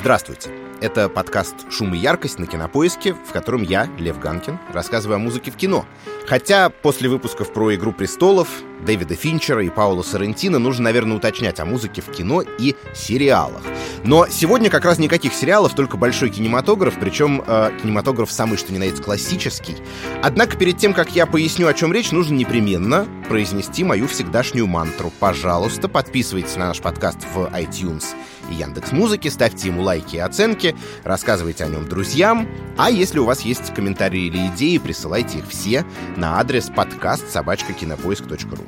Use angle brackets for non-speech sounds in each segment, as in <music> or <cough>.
Здравствуйте. Это подкаст «Шум и яркость» на Кинопоиске, в котором я, Лев Ганкин, рассказываю о музыке в кино. Хотя после выпусков про «Игру престолов», Дэвида Финчера и Паула Соррентино нужно, наверное, уточнять о музыке в кино и сериалах. Но сегодня как раз никаких сериалов, только большой кинематограф, причем э, кинематограф самый что ни на есть классический. Однако перед тем, как я поясню, о чем речь, нужно непременно произнести мою всегдашнюю мантру. Пожалуйста, подписывайтесь на наш подкаст в iTunes и Яндекс Музыки, ставьте ему лайки и оценки, рассказывайте о нем друзьям, а если у вас есть комментарии или идеи, присылайте их все на адрес подкаст собачка.кинопоиск.ру.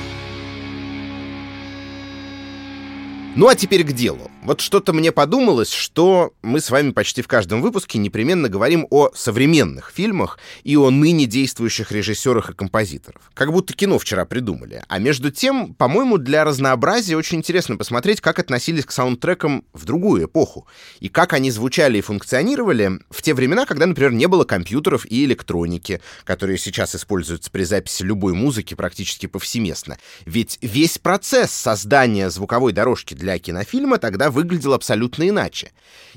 Ну а теперь к делу. Вот что-то мне подумалось, что мы с вами почти в каждом выпуске непременно говорим о современных фильмах и о ныне действующих режиссерах и композиторах. Как будто кино вчера придумали. А между тем, по-моему, для разнообразия очень интересно посмотреть, как относились к саундтрекам в другую эпоху. И как они звучали и функционировали в те времена, когда, например, не было компьютеров и электроники, которые сейчас используются при записи любой музыки практически повсеместно. Ведь весь процесс создания звуковой дорожки для кинофильма тогда выглядел абсолютно иначе.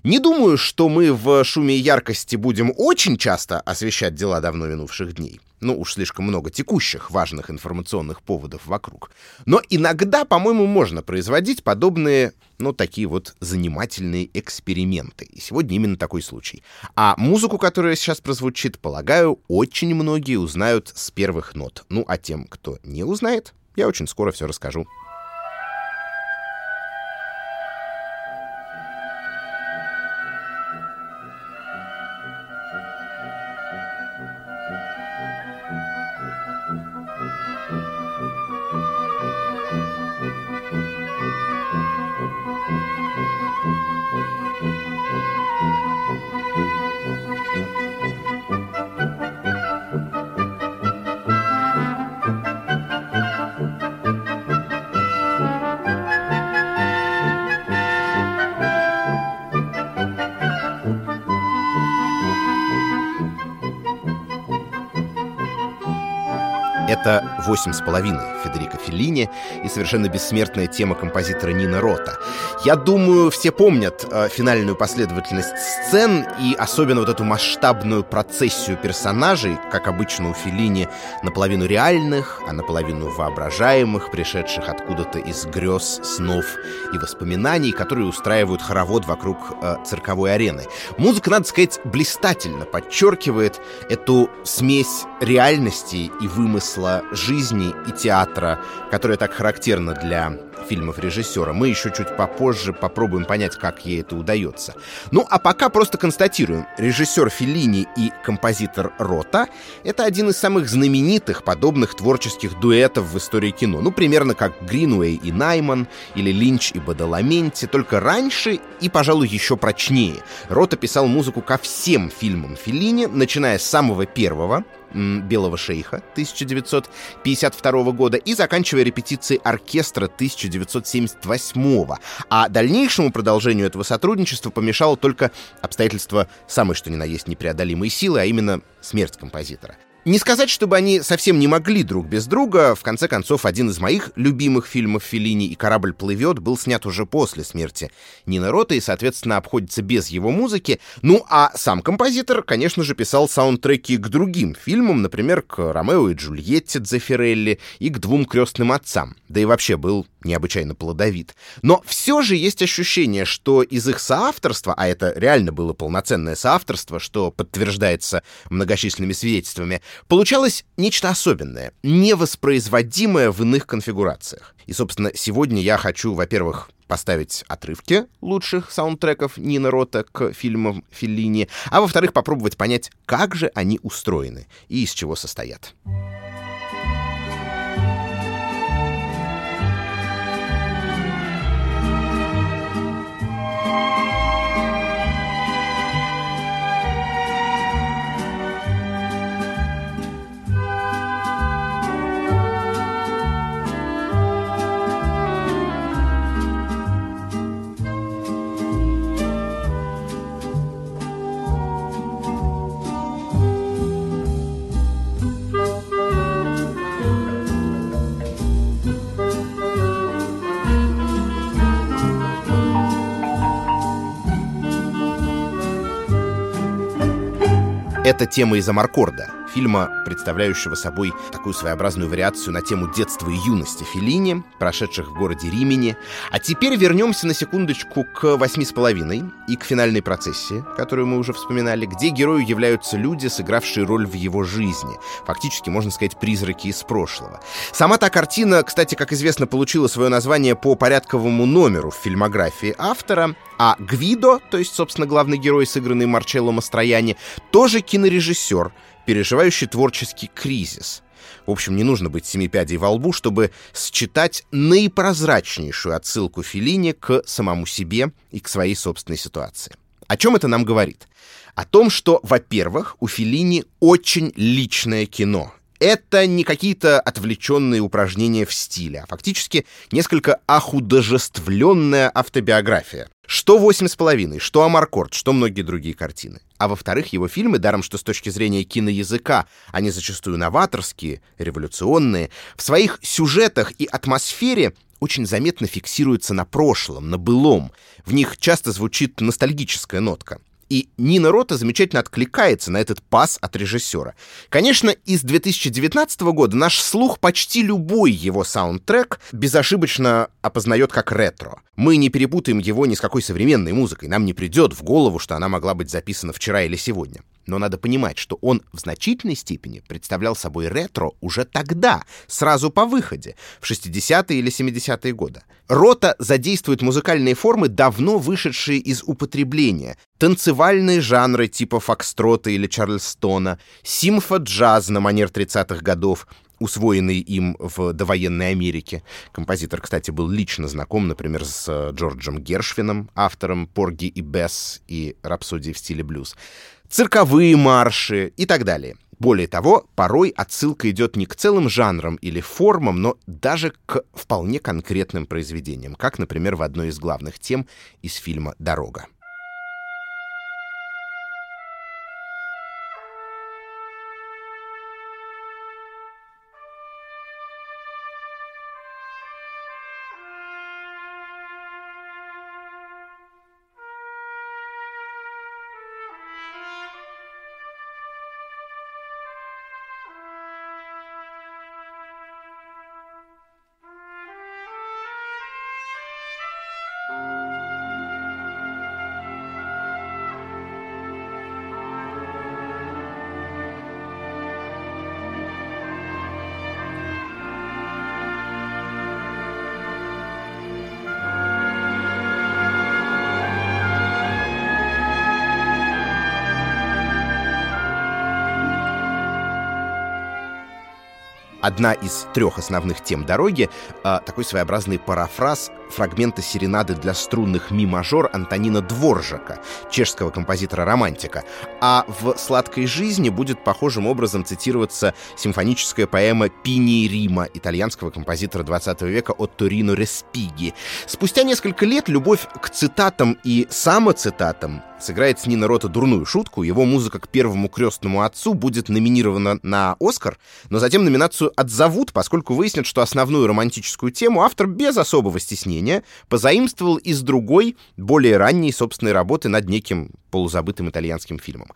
Не думаю, что мы в шуме и яркости будем очень часто освещать дела давно минувших дней. Ну, уж слишком много текущих важных информационных поводов вокруг. Но иногда, по-моему, можно производить подобные, ну, такие вот занимательные эксперименты. И сегодня именно такой случай. А музыку, которая сейчас прозвучит, полагаю, очень многие узнают с первых нот. Ну, а тем, кто не узнает, я очень скоро все расскажу. «Восемь с половиной» Федерико Феллини и совершенно бессмертная тема композитора Нина Рота. Я думаю, все помнят э, финальную последовательность сцен и особенно вот эту масштабную процессию персонажей, как обычно у Феллини, наполовину реальных, а наполовину воображаемых, пришедших откуда-то из грез, снов и воспоминаний, которые устраивают хоровод вокруг э, цирковой арены. Музыка, надо сказать, блистательно подчеркивает эту смесь реальности и вымысла жизни и театра, которая так характерна для фильмов режиссера. Мы еще чуть попозже попробуем понять, как ей это удается. Ну, а пока просто констатируем. Режиссер Феллини и композитор Рота — это один из самых знаменитых подобных творческих дуэтов в истории кино. Ну, примерно как Гринуэй и Найман, или Линч и Бадаламенти, только раньше и, пожалуй, еще прочнее. Рота писал музыку ко всем фильмам Феллини, начиная с самого первого, «Белого шейха» 1952 года и заканчивая репетицией оркестра 1978 А дальнейшему продолжению этого сотрудничества помешало только обстоятельство самой что ни на есть непреодолимой силы, а именно смерть композитора. Не сказать, чтобы они совсем не могли друг без друга. В конце концов, один из моих любимых фильмов Феллини «И корабль плывет» был снят уже после смерти Нина Рота и, соответственно, обходится без его музыки. Ну, а сам композитор, конечно же, писал саундтреки к другим фильмам, например, к «Ромео и Джульетте» Дзефирелли и к «Двум крестным отцам». Да и вообще был необычайно плодовит. Но все же есть ощущение, что из их соавторства, а это реально было полноценное соавторство, что подтверждается многочисленными свидетельствами, получалось нечто особенное, невоспроизводимое в иных конфигурациях. И, собственно, сегодня я хочу, во-первых, поставить отрывки лучших саундтреков Нина Рота к фильмам Феллини, а во-вторых, попробовать понять, как же они устроены и из чего состоят. Это тема из Амаркорда, фильма, представляющего собой такую своеобразную вариацию на тему детства и юности Феллини, прошедших в городе Римени. А теперь вернемся на секундочку к «Восьми с половиной» и к финальной процессии, которую мы уже вспоминали, где герою являются люди, сыгравшие роль в его жизни. Фактически, можно сказать, призраки из прошлого. Сама та картина, кстати, как известно, получила свое название по порядковому номеру в фильмографии автора, а Гвидо, то есть, собственно, главный герой, сыгранный Марчелло Мастрояни, тоже кинорежиссер, переживающий творческий кризис. В общем, не нужно быть семипядей во лбу, чтобы считать наипрозрачнейшую отсылку Филини к самому себе и к своей собственной ситуации. О чем это нам говорит? О том, что, во-первых, у Филини очень личное кино это не какие-то отвлеченные упражнения в стиле, а фактически несколько охудожествленная автобиография. Что «Восемь с половиной», что «Амаркорд», что многие другие картины. А во-вторых, его фильмы, даром что с точки зрения киноязыка, они зачастую новаторские, революционные, в своих сюжетах и атмосфере очень заметно фиксируются на прошлом, на былом. В них часто звучит ностальгическая нотка. И Нина Рота замечательно откликается на этот пас от режиссера. Конечно, из 2019 года наш слух почти любой его саундтрек безошибочно опознает как ретро. Мы не перепутаем его ни с какой современной музыкой. Нам не придет в голову, что она могла быть записана вчера или сегодня. Но надо понимать, что он в значительной степени представлял собой ретро уже тогда, сразу по выходе, в 60-е или 70-е годы. Рота задействует музыкальные формы, давно вышедшие из употребления, танцевальные жанры типа фокстрота или чарльстона, симфо-джаз на манер 30-х годов, усвоенный им в довоенной Америке. Композитор, кстати, был лично знаком, например, с э, Джорджем Гершвином, автором «Порги и Бесс» и «Рапсодии в стиле блюз», цирковые марши и так далее. Более того, порой отсылка идет не к целым жанрам или формам, но даже к вполне конкретным произведениям, как, например, в одной из главных тем из фильма «Дорога». Одна из трех основных тем дороги, э, такой своеобразный парафраз фрагмента серенады для струнных ми-мажор Антонина Дворжака, чешского композитора-романтика. А в «Сладкой жизни» будет похожим образом цитироваться симфоническая поэма «Пини Рима» итальянского композитора 20 века от Торино Респиги. Спустя несколько лет любовь к цитатам и самоцитатам сыграет с Нина Рота дурную шутку. Его музыка к первому крестному отцу будет номинирована на «Оскар», но затем номинацию отзовут, поскольку выяснят, что основную романтическую тему автор без особого стеснения позаимствовал из другой, более ранней собственной работы над неким полузабытым итальянским фильмом.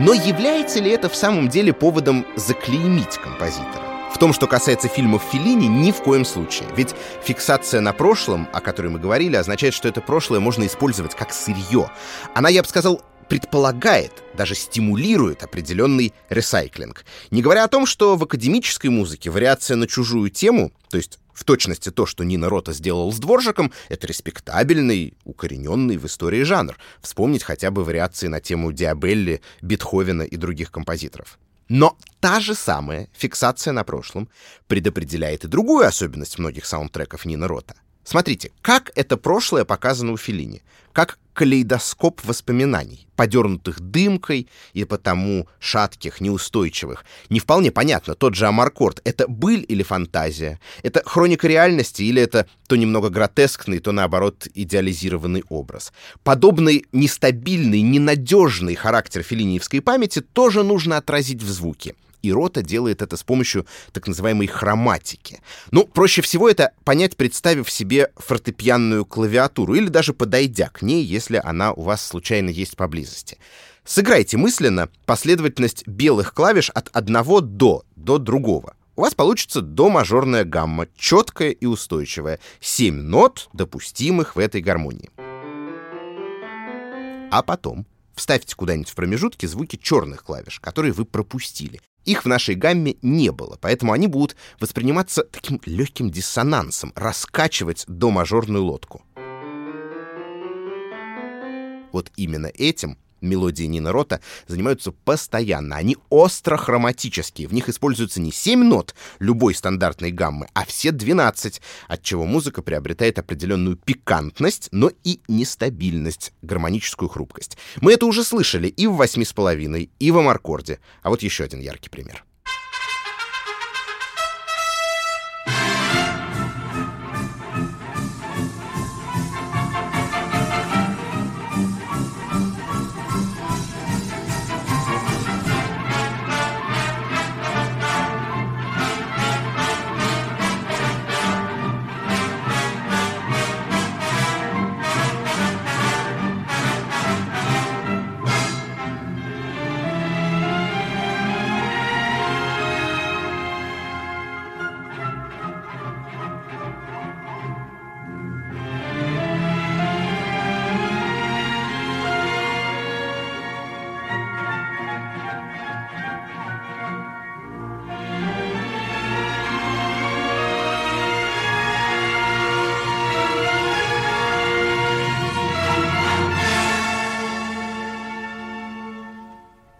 Но является ли это в самом деле поводом заклеймить композитора? В том, что касается фильмов Филини, ни в коем случае. Ведь фиксация на прошлом, о которой мы говорили, означает, что это прошлое можно использовать как сырье. Она, я бы сказал, предполагает, даже стимулирует определенный ресайклинг. Не говоря о том, что в академической музыке вариация на чужую тему, то есть в точности то, что Нина Рота сделал с Дворжиком, это респектабельный, укорененный в истории жанр. Вспомнить хотя бы вариации на тему Диабелли, Бетховена и других композиторов. Но та же самая фиксация на прошлом предопределяет и другую особенность многих саундтреков Нина Рота — Смотрите, как это прошлое показано у Филини. Как калейдоскоп воспоминаний, подернутых дымкой и потому шатких, неустойчивых. Не вполне понятно, тот же Амаркорд — это быль или фантазия? Это хроника реальности или это то немного гротескный, то, наоборот, идеализированный образ? Подобный нестабильный, ненадежный характер филиниевской памяти тоже нужно отразить в звуке. И Рота делает это с помощью так называемой хроматики. Ну, проще всего это понять, представив себе фортепианную клавиатуру или даже подойдя к ней, если она у вас случайно есть поблизости. Сыграйте мысленно последовательность белых клавиш от одного до до другого. У вас получится до-мажорная гамма, четкая и устойчивая. Семь нот, допустимых в этой гармонии. А потом вставьте куда-нибудь в промежутке звуки черных клавиш, которые вы пропустили. Их в нашей гамме не было, поэтому они будут восприниматься таким легким диссонансом, раскачивать до мажорную лодку. Вот именно этим мелодии Нина Рота занимаются постоянно. Они остро-хроматические. В них используется не 7 нот любой стандартной гаммы, а все 12, отчего музыка приобретает определенную пикантность, но и нестабильность, гармоническую хрупкость. Мы это уже слышали и в «Восьми с половиной», и в «Амаркорде». А вот еще один яркий пример.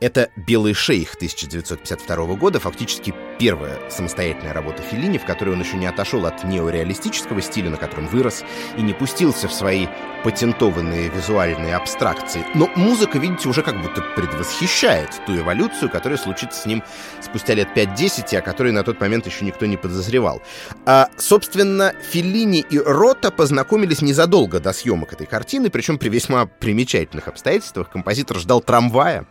Это «Белый шейх» 1952 года, фактически первая самостоятельная работа Феллини, в которой он еще не отошел от неореалистического стиля, на котором вырос, и не пустился в свои патентованные визуальные абстракции. Но музыка, видите, уже как будто предвосхищает ту эволюцию, которая случится с ним спустя лет 5-10, о которой на тот момент еще никто не подозревал. А, собственно, Феллини и Рота познакомились незадолго до съемок этой картины, причем при весьма примечательных обстоятельствах. Композитор ждал трамвая,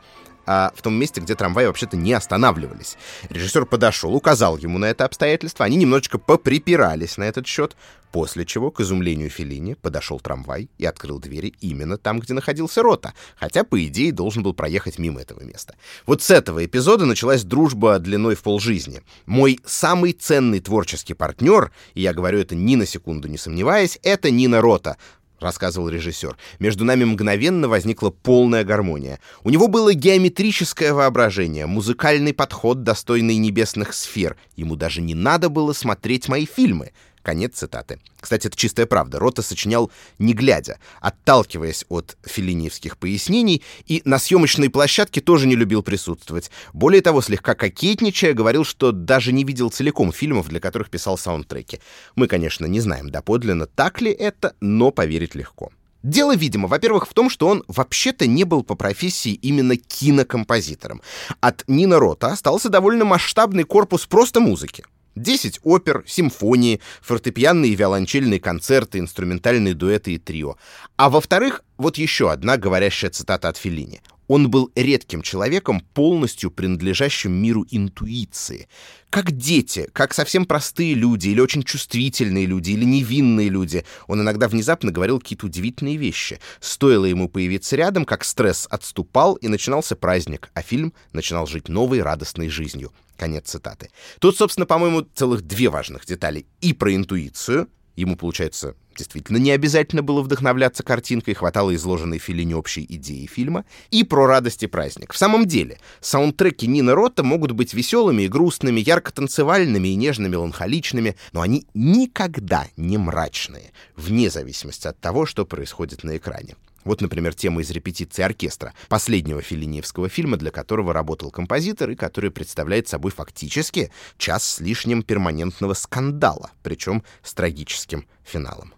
а, в том месте, где трамваи вообще-то не останавливались. Режиссер подошел, указал ему на это обстоятельство, они немножечко поприпирались на этот счет, после чего, к изумлению Феллини, подошел трамвай и открыл двери именно там, где находился Рота, хотя, по идее, должен был проехать мимо этого места. Вот с этого эпизода началась дружба длиной в полжизни. Мой самый ценный творческий партнер, и я говорю это ни на секунду не сомневаясь, это Нина Рота, — рассказывал режиссер. «Между нами мгновенно возникла полная гармония. У него было геометрическое воображение, музыкальный подход, достойный небесных сфер. Ему даже не надо было смотреть мои фильмы. Конец цитаты. Кстати, это чистая правда. Рота сочинял не глядя, отталкиваясь от филиниевских пояснений, и на съемочной площадке тоже не любил присутствовать. Более того, слегка кокетничая, говорил, что даже не видел целиком фильмов, для которых писал саундтреки. Мы, конечно, не знаем доподлинно, так ли это, но поверить легко. Дело, видимо, во-первых, в том, что он вообще-то не был по профессии именно кинокомпозитором. От Нина Рота остался довольно масштабный корпус просто музыки. Десять опер, симфонии, фортепианные и виолончельные концерты, инструментальные дуэты и трио. А во-вторых, вот еще одна говорящая цитата от Феллини. Он был редким человеком, полностью принадлежащим миру интуиции. Как дети, как совсем простые люди, или очень чувствительные люди, или невинные люди. Он иногда внезапно говорил какие-то удивительные вещи. Стоило ему появиться рядом, как стресс отступал, и начинался праздник, а фильм начинал жить новой радостной жизнью. Конец цитаты. Тут, собственно, по-моему, целых две важных детали. И про интуицию. Ему, получается, действительно не обязательно было вдохновляться картинкой, хватало изложенной Филине общей идеи фильма, и про радость и праздник. В самом деле, саундтреки Нина Рота могут быть веселыми и грустными, ярко-танцевальными и нежно-меланхоличными, но они никогда не мрачные, вне зависимости от того, что происходит на экране. Вот, например, тема из репетиции оркестра, последнего филиниевского фильма, для которого работал композитор и который представляет собой фактически час с лишним перманентного скандала, причем с трагическим финалом.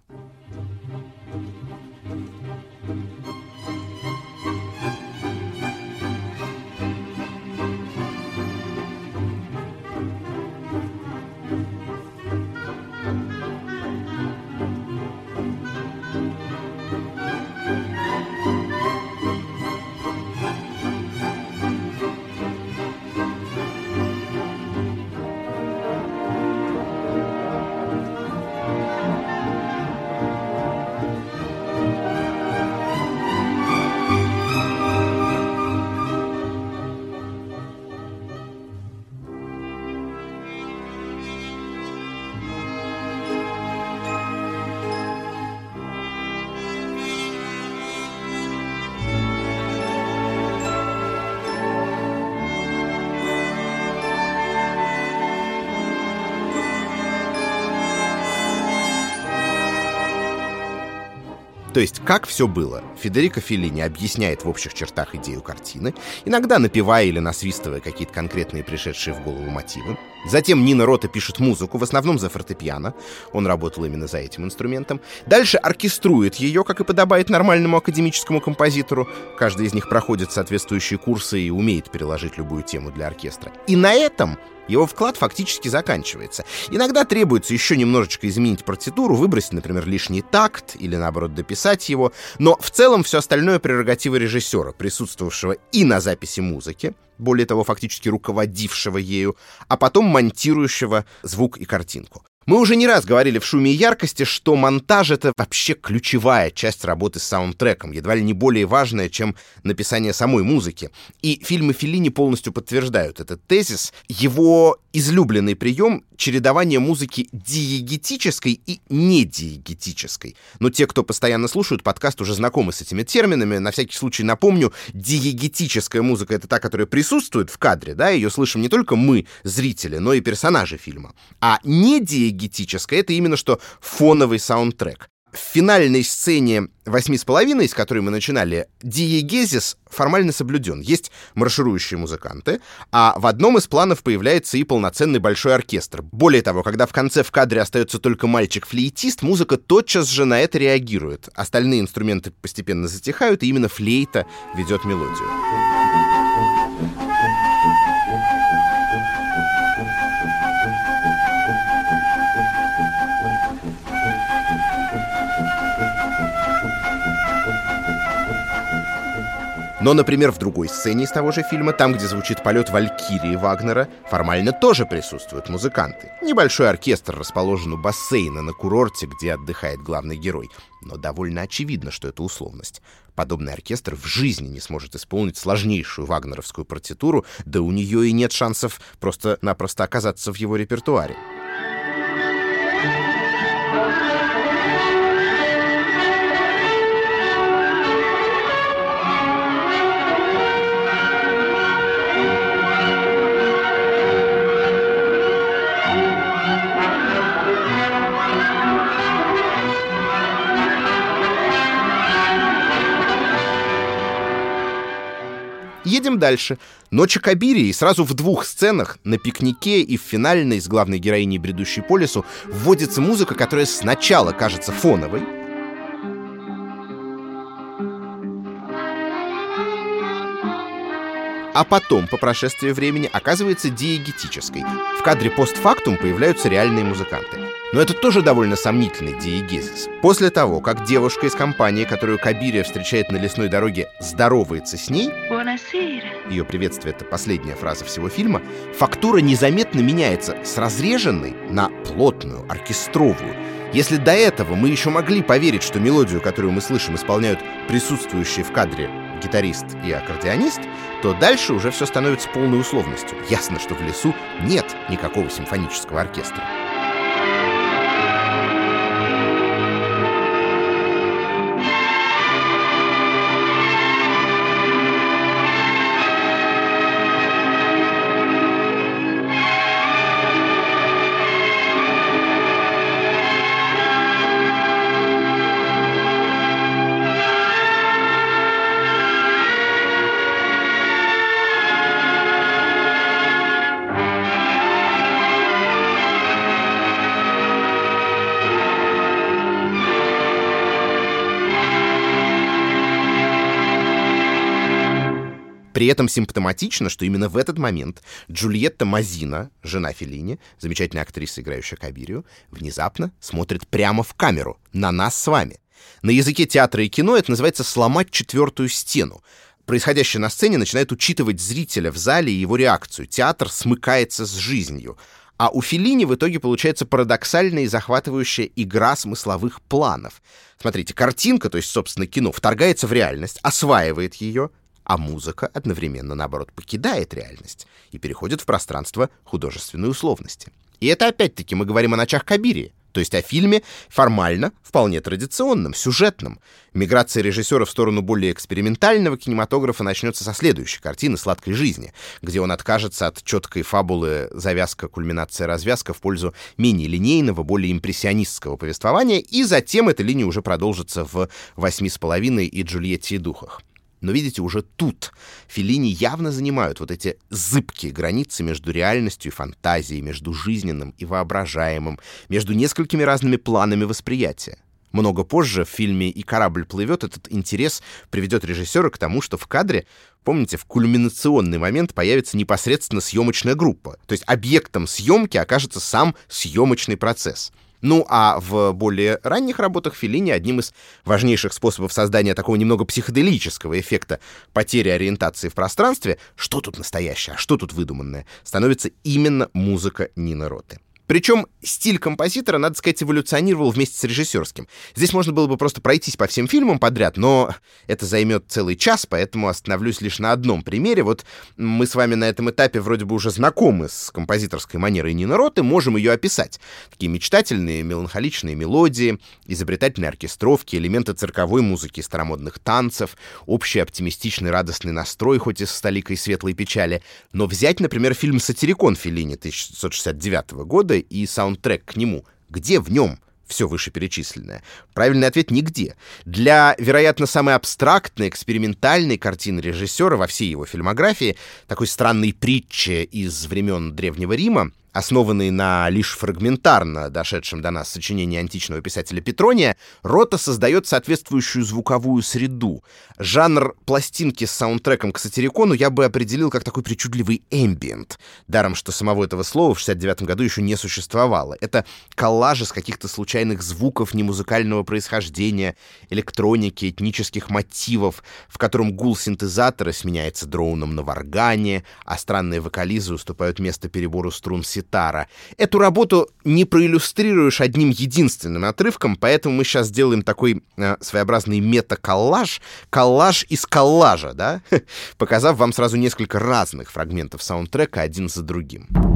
То есть, как все было? Федерико Феллини объясняет в общих чертах идею картины, иногда напевая или насвистывая какие-то конкретные пришедшие в голову мотивы. Затем Нина Рота пишет музыку, в основном за фортепиано. Он работал именно за этим инструментом. Дальше оркеструет ее, как и подобает нормальному академическому композитору. Каждый из них проходит соответствующие курсы и умеет переложить любую тему для оркестра. И на этом его вклад фактически заканчивается. Иногда требуется еще немножечко изменить партитуру, выбросить, например, лишний такт или, наоборот, дописать его, но в целом все остальное прерогатива режиссера, присутствовавшего и на записи музыки, более того, фактически руководившего ею, а потом монтирующего звук и картинку. Мы уже не раз говорили в «Шуме и яркости», что монтаж — это вообще ключевая часть работы с саундтреком, едва ли не более важная, чем написание самой музыки. И фильмы Феллини полностью подтверждают этот тезис. Его излюбленный прием — чередование музыки диегетической и недиегетической. Но те, кто постоянно слушают подкаст, уже знакомы с этими терминами. На всякий случай напомню, диегетическая музыка — это та, которая присутствует в кадре, да, ее слышим не только мы, зрители, но и персонажи фильма. А недиегетическая диегетическое, это именно что фоновый саундтрек. В финальной сцене «Восьми с половиной», с которой мы начинали, диегезис формально соблюден. Есть марширующие музыканты, а в одном из планов появляется и полноценный большой оркестр. Более того, когда в конце в кадре остается только мальчик-флейтист, музыка тотчас же на это реагирует. Остальные инструменты постепенно затихают, и именно флейта ведет мелодию. Но, например, в другой сцене из того же фильма, там, где звучит полет Валькирии Вагнера, формально тоже присутствуют музыканты. Небольшой оркестр расположен у бассейна на курорте, где отдыхает главный герой. Но довольно очевидно, что это условность. Подобный оркестр в жизни не сможет исполнить сложнейшую вагнеровскую партитуру, да у нее и нет шансов просто-напросто оказаться в его репертуаре. Едем дальше. Ночи Кабирии сразу в двух сценах, на пикнике и в финальной с главной героиней, бредущей по лесу, вводится музыка, которая сначала кажется фоновой, а потом, по прошествии времени, оказывается диегетической. В кадре постфактум появляются реальные музыканты. Но это тоже довольно сомнительный диегезис. После того, как девушка из компании, которую Кабирия встречает на лесной дороге, здоровается с ней, ее приветствие — это последняя фраза всего фильма, фактура незаметно меняется с разреженной на плотную, оркестровую. Если до этого мы еще могли поверить, что мелодию, которую мы слышим, исполняют присутствующие в кадре гитарист и аккордеонист, то дальше уже все становится полной условностью. Ясно, что в лесу нет никакого симфонического оркестра. Этом симптоматично, что именно в этот момент Джульетта Мазина, жена Феллини, замечательная актриса, играющая Кабирию, внезапно смотрит прямо в камеру, на нас с вами. На языке театра и кино это называется «сломать четвертую стену». Происходящее на сцене начинает учитывать зрителя в зале и его реакцию. Театр смыкается с жизнью. А у Феллини в итоге получается парадоксальная и захватывающая игра смысловых планов. Смотрите, картинка, то есть, собственно, кино, вторгается в реальность, осваивает ее, а музыка одновременно, наоборот, покидает реальность и переходит в пространство художественной условности. И это опять-таки мы говорим о ночах Кабири, То есть о фильме формально вполне традиционном, сюжетном. Миграция режиссера в сторону более экспериментального кинематографа начнется со следующей картины «Сладкой жизни», где он откажется от четкой фабулы «Завязка, кульминация, развязка» в пользу менее линейного, более импрессионистского повествования, и затем эта линия уже продолжится в «Восьми с половиной» и «Джульетте и духах». Но видите, уже тут Филини явно занимают вот эти зыбкие границы между реальностью и фантазией, между жизненным и воображаемым, между несколькими разными планами восприятия. Много позже в фильме «И корабль плывет» этот интерес приведет режиссера к тому, что в кадре, помните, в кульминационный момент появится непосредственно съемочная группа. То есть объектом съемки окажется сам съемочный процесс — ну а в более ранних работах Феллини одним из важнейших способов создания такого немного психоделического эффекта потери ориентации в пространстве, что тут настоящее, а что тут выдуманное, становится именно музыка Нины Роты. Причем стиль композитора, надо сказать, эволюционировал вместе с режиссерским. Здесь можно было бы просто пройтись по всем фильмам подряд, но это займет целый час, поэтому остановлюсь лишь на одном примере. Вот мы с вами на этом этапе вроде бы уже знакомы с композиторской манерой Нины Роты, можем ее описать. Такие мечтательные, меланхоличные мелодии, изобретательные оркестровки, элементы цирковой музыки, старомодных танцев, общий оптимистичный радостный настрой, хоть и с столикой светлой печали. Но взять, например, фильм «Сатирикон» Феллини 1969 года и саундтрек к нему, где в нем все вышеперечисленное? Правильный ответ — нигде. Для, вероятно, самой абстрактной, экспериментальной картины режиссера во всей его фильмографии, такой странной притчи из времен Древнего Рима, Основанный на лишь фрагментарно дошедшем до нас сочинении античного писателя Петрония, Рота создает соответствующую звуковую среду. Жанр пластинки с саундтреком к сатирикону я бы определил как такой причудливый эмбиент. Даром, что самого этого слова в 69 году еще не существовало. Это коллаж из каких-то случайных звуков немузыкального происхождения, электроники, этнических мотивов, в котором гул синтезатора сменяется дроуном на варгане, а странные вокализы уступают место перебору струн синтезатора ситара. Эту работу не проиллюстрируешь одним единственным отрывком, поэтому мы сейчас сделаем такой э, своеобразный мета-коллаж, коллаж из коллажа, да, <laughs> показав вам сразу несколько разных фрагментов саундтрека один за другим.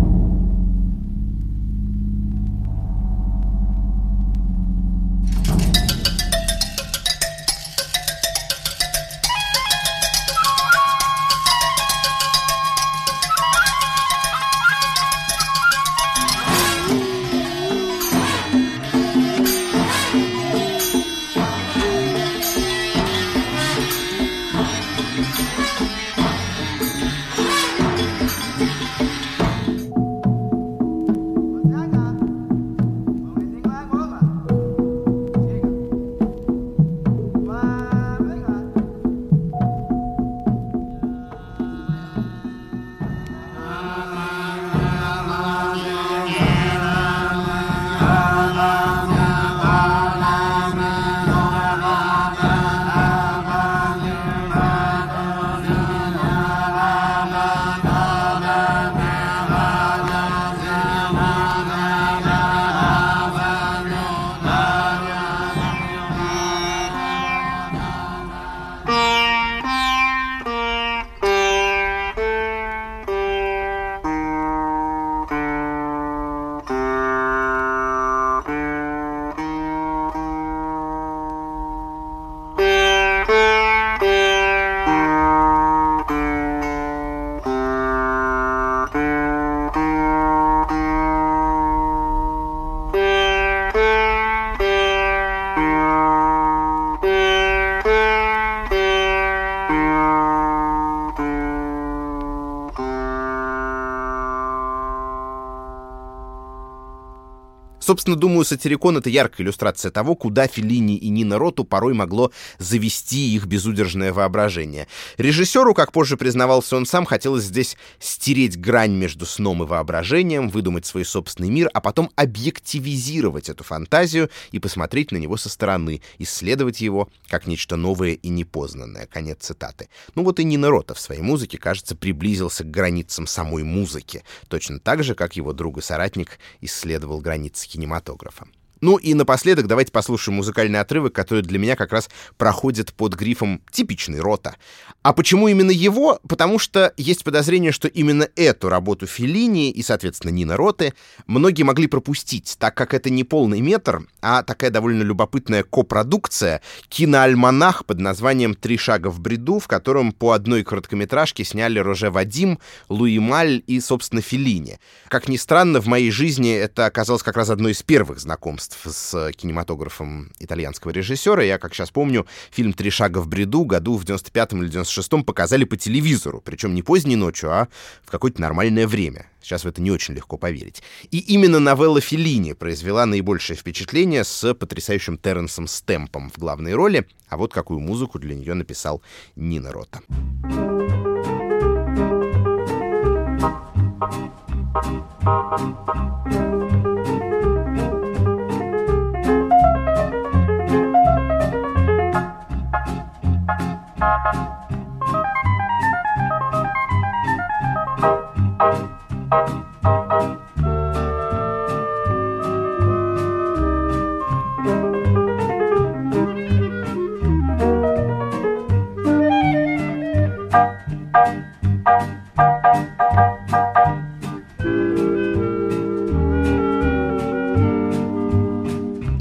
Собственно, думаю, «Сатирикон» — это яркая иллюстрация того, куда Феллини и Нина Роту порой могло завести их безудержное воображение. Режиссеру, как позже признавался он сам, хотелось здесь стереть грань между сном и воображением, выдумать свой собственный мир, а потом объективизировать эту фантазию и посмотреть на него со стороны, исследовать его как нечто новое и непознанное. Конец цитаты. Ну вот и Нина Рота в своей музыке, кажется, приблизился к границам самой музыки, точно так же, как его друг и соратник исследовал границы кинематографа. Ну и напоследок давайте послушаем музыкальный отрывок, который для меня как раз проходит под грифом «типичный рота». А почему именно его? Потому что есть подозрение, что именно эту работу Феллини и, соответственно, Нина Роты многие могли пропустить, так как это не полный метр, а такая довольно любопытная копродукция, киноальманах под названием «Три шага в бреду», в котором по одной короткометражке сняли Роже Вадим, Луи Маль и, собственно, Феллини. Как ни странно, в моей жизни это оказалось как раз одно из первых знакомств с кинематографом итальянского режиссера. Я, как сейчас помню, фильм «Три шага в бреду» году в 95-м или 96-м показали по телевизору, причем не поздней ночью, а в какое-то нормальное время. Сейчас в это не очень легко поверить. И именно новелла Феллини произвела наибольшее впечатление с потрясающим Терренсом Стемпом в главной роли, а вот какую музыку для нее написал Нина Рота.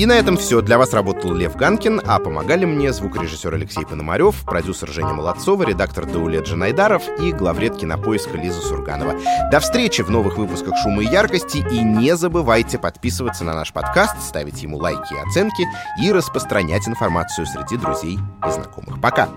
И на этом все. Для вас работал Лев Ганкин, а помогали мне звукорежиссер Алексей Пономарев, продюсер Женя Молодцова, редактор Даулет Джанайдаров и главред кинопоиска Лиза Сурганова. До встречи в новых выпусках «Шума и яркости» и не забывайте подписываться на наш подкаст, ставить ему лайки и оценки и распространять информацию среди друзей и знакомых. Пока!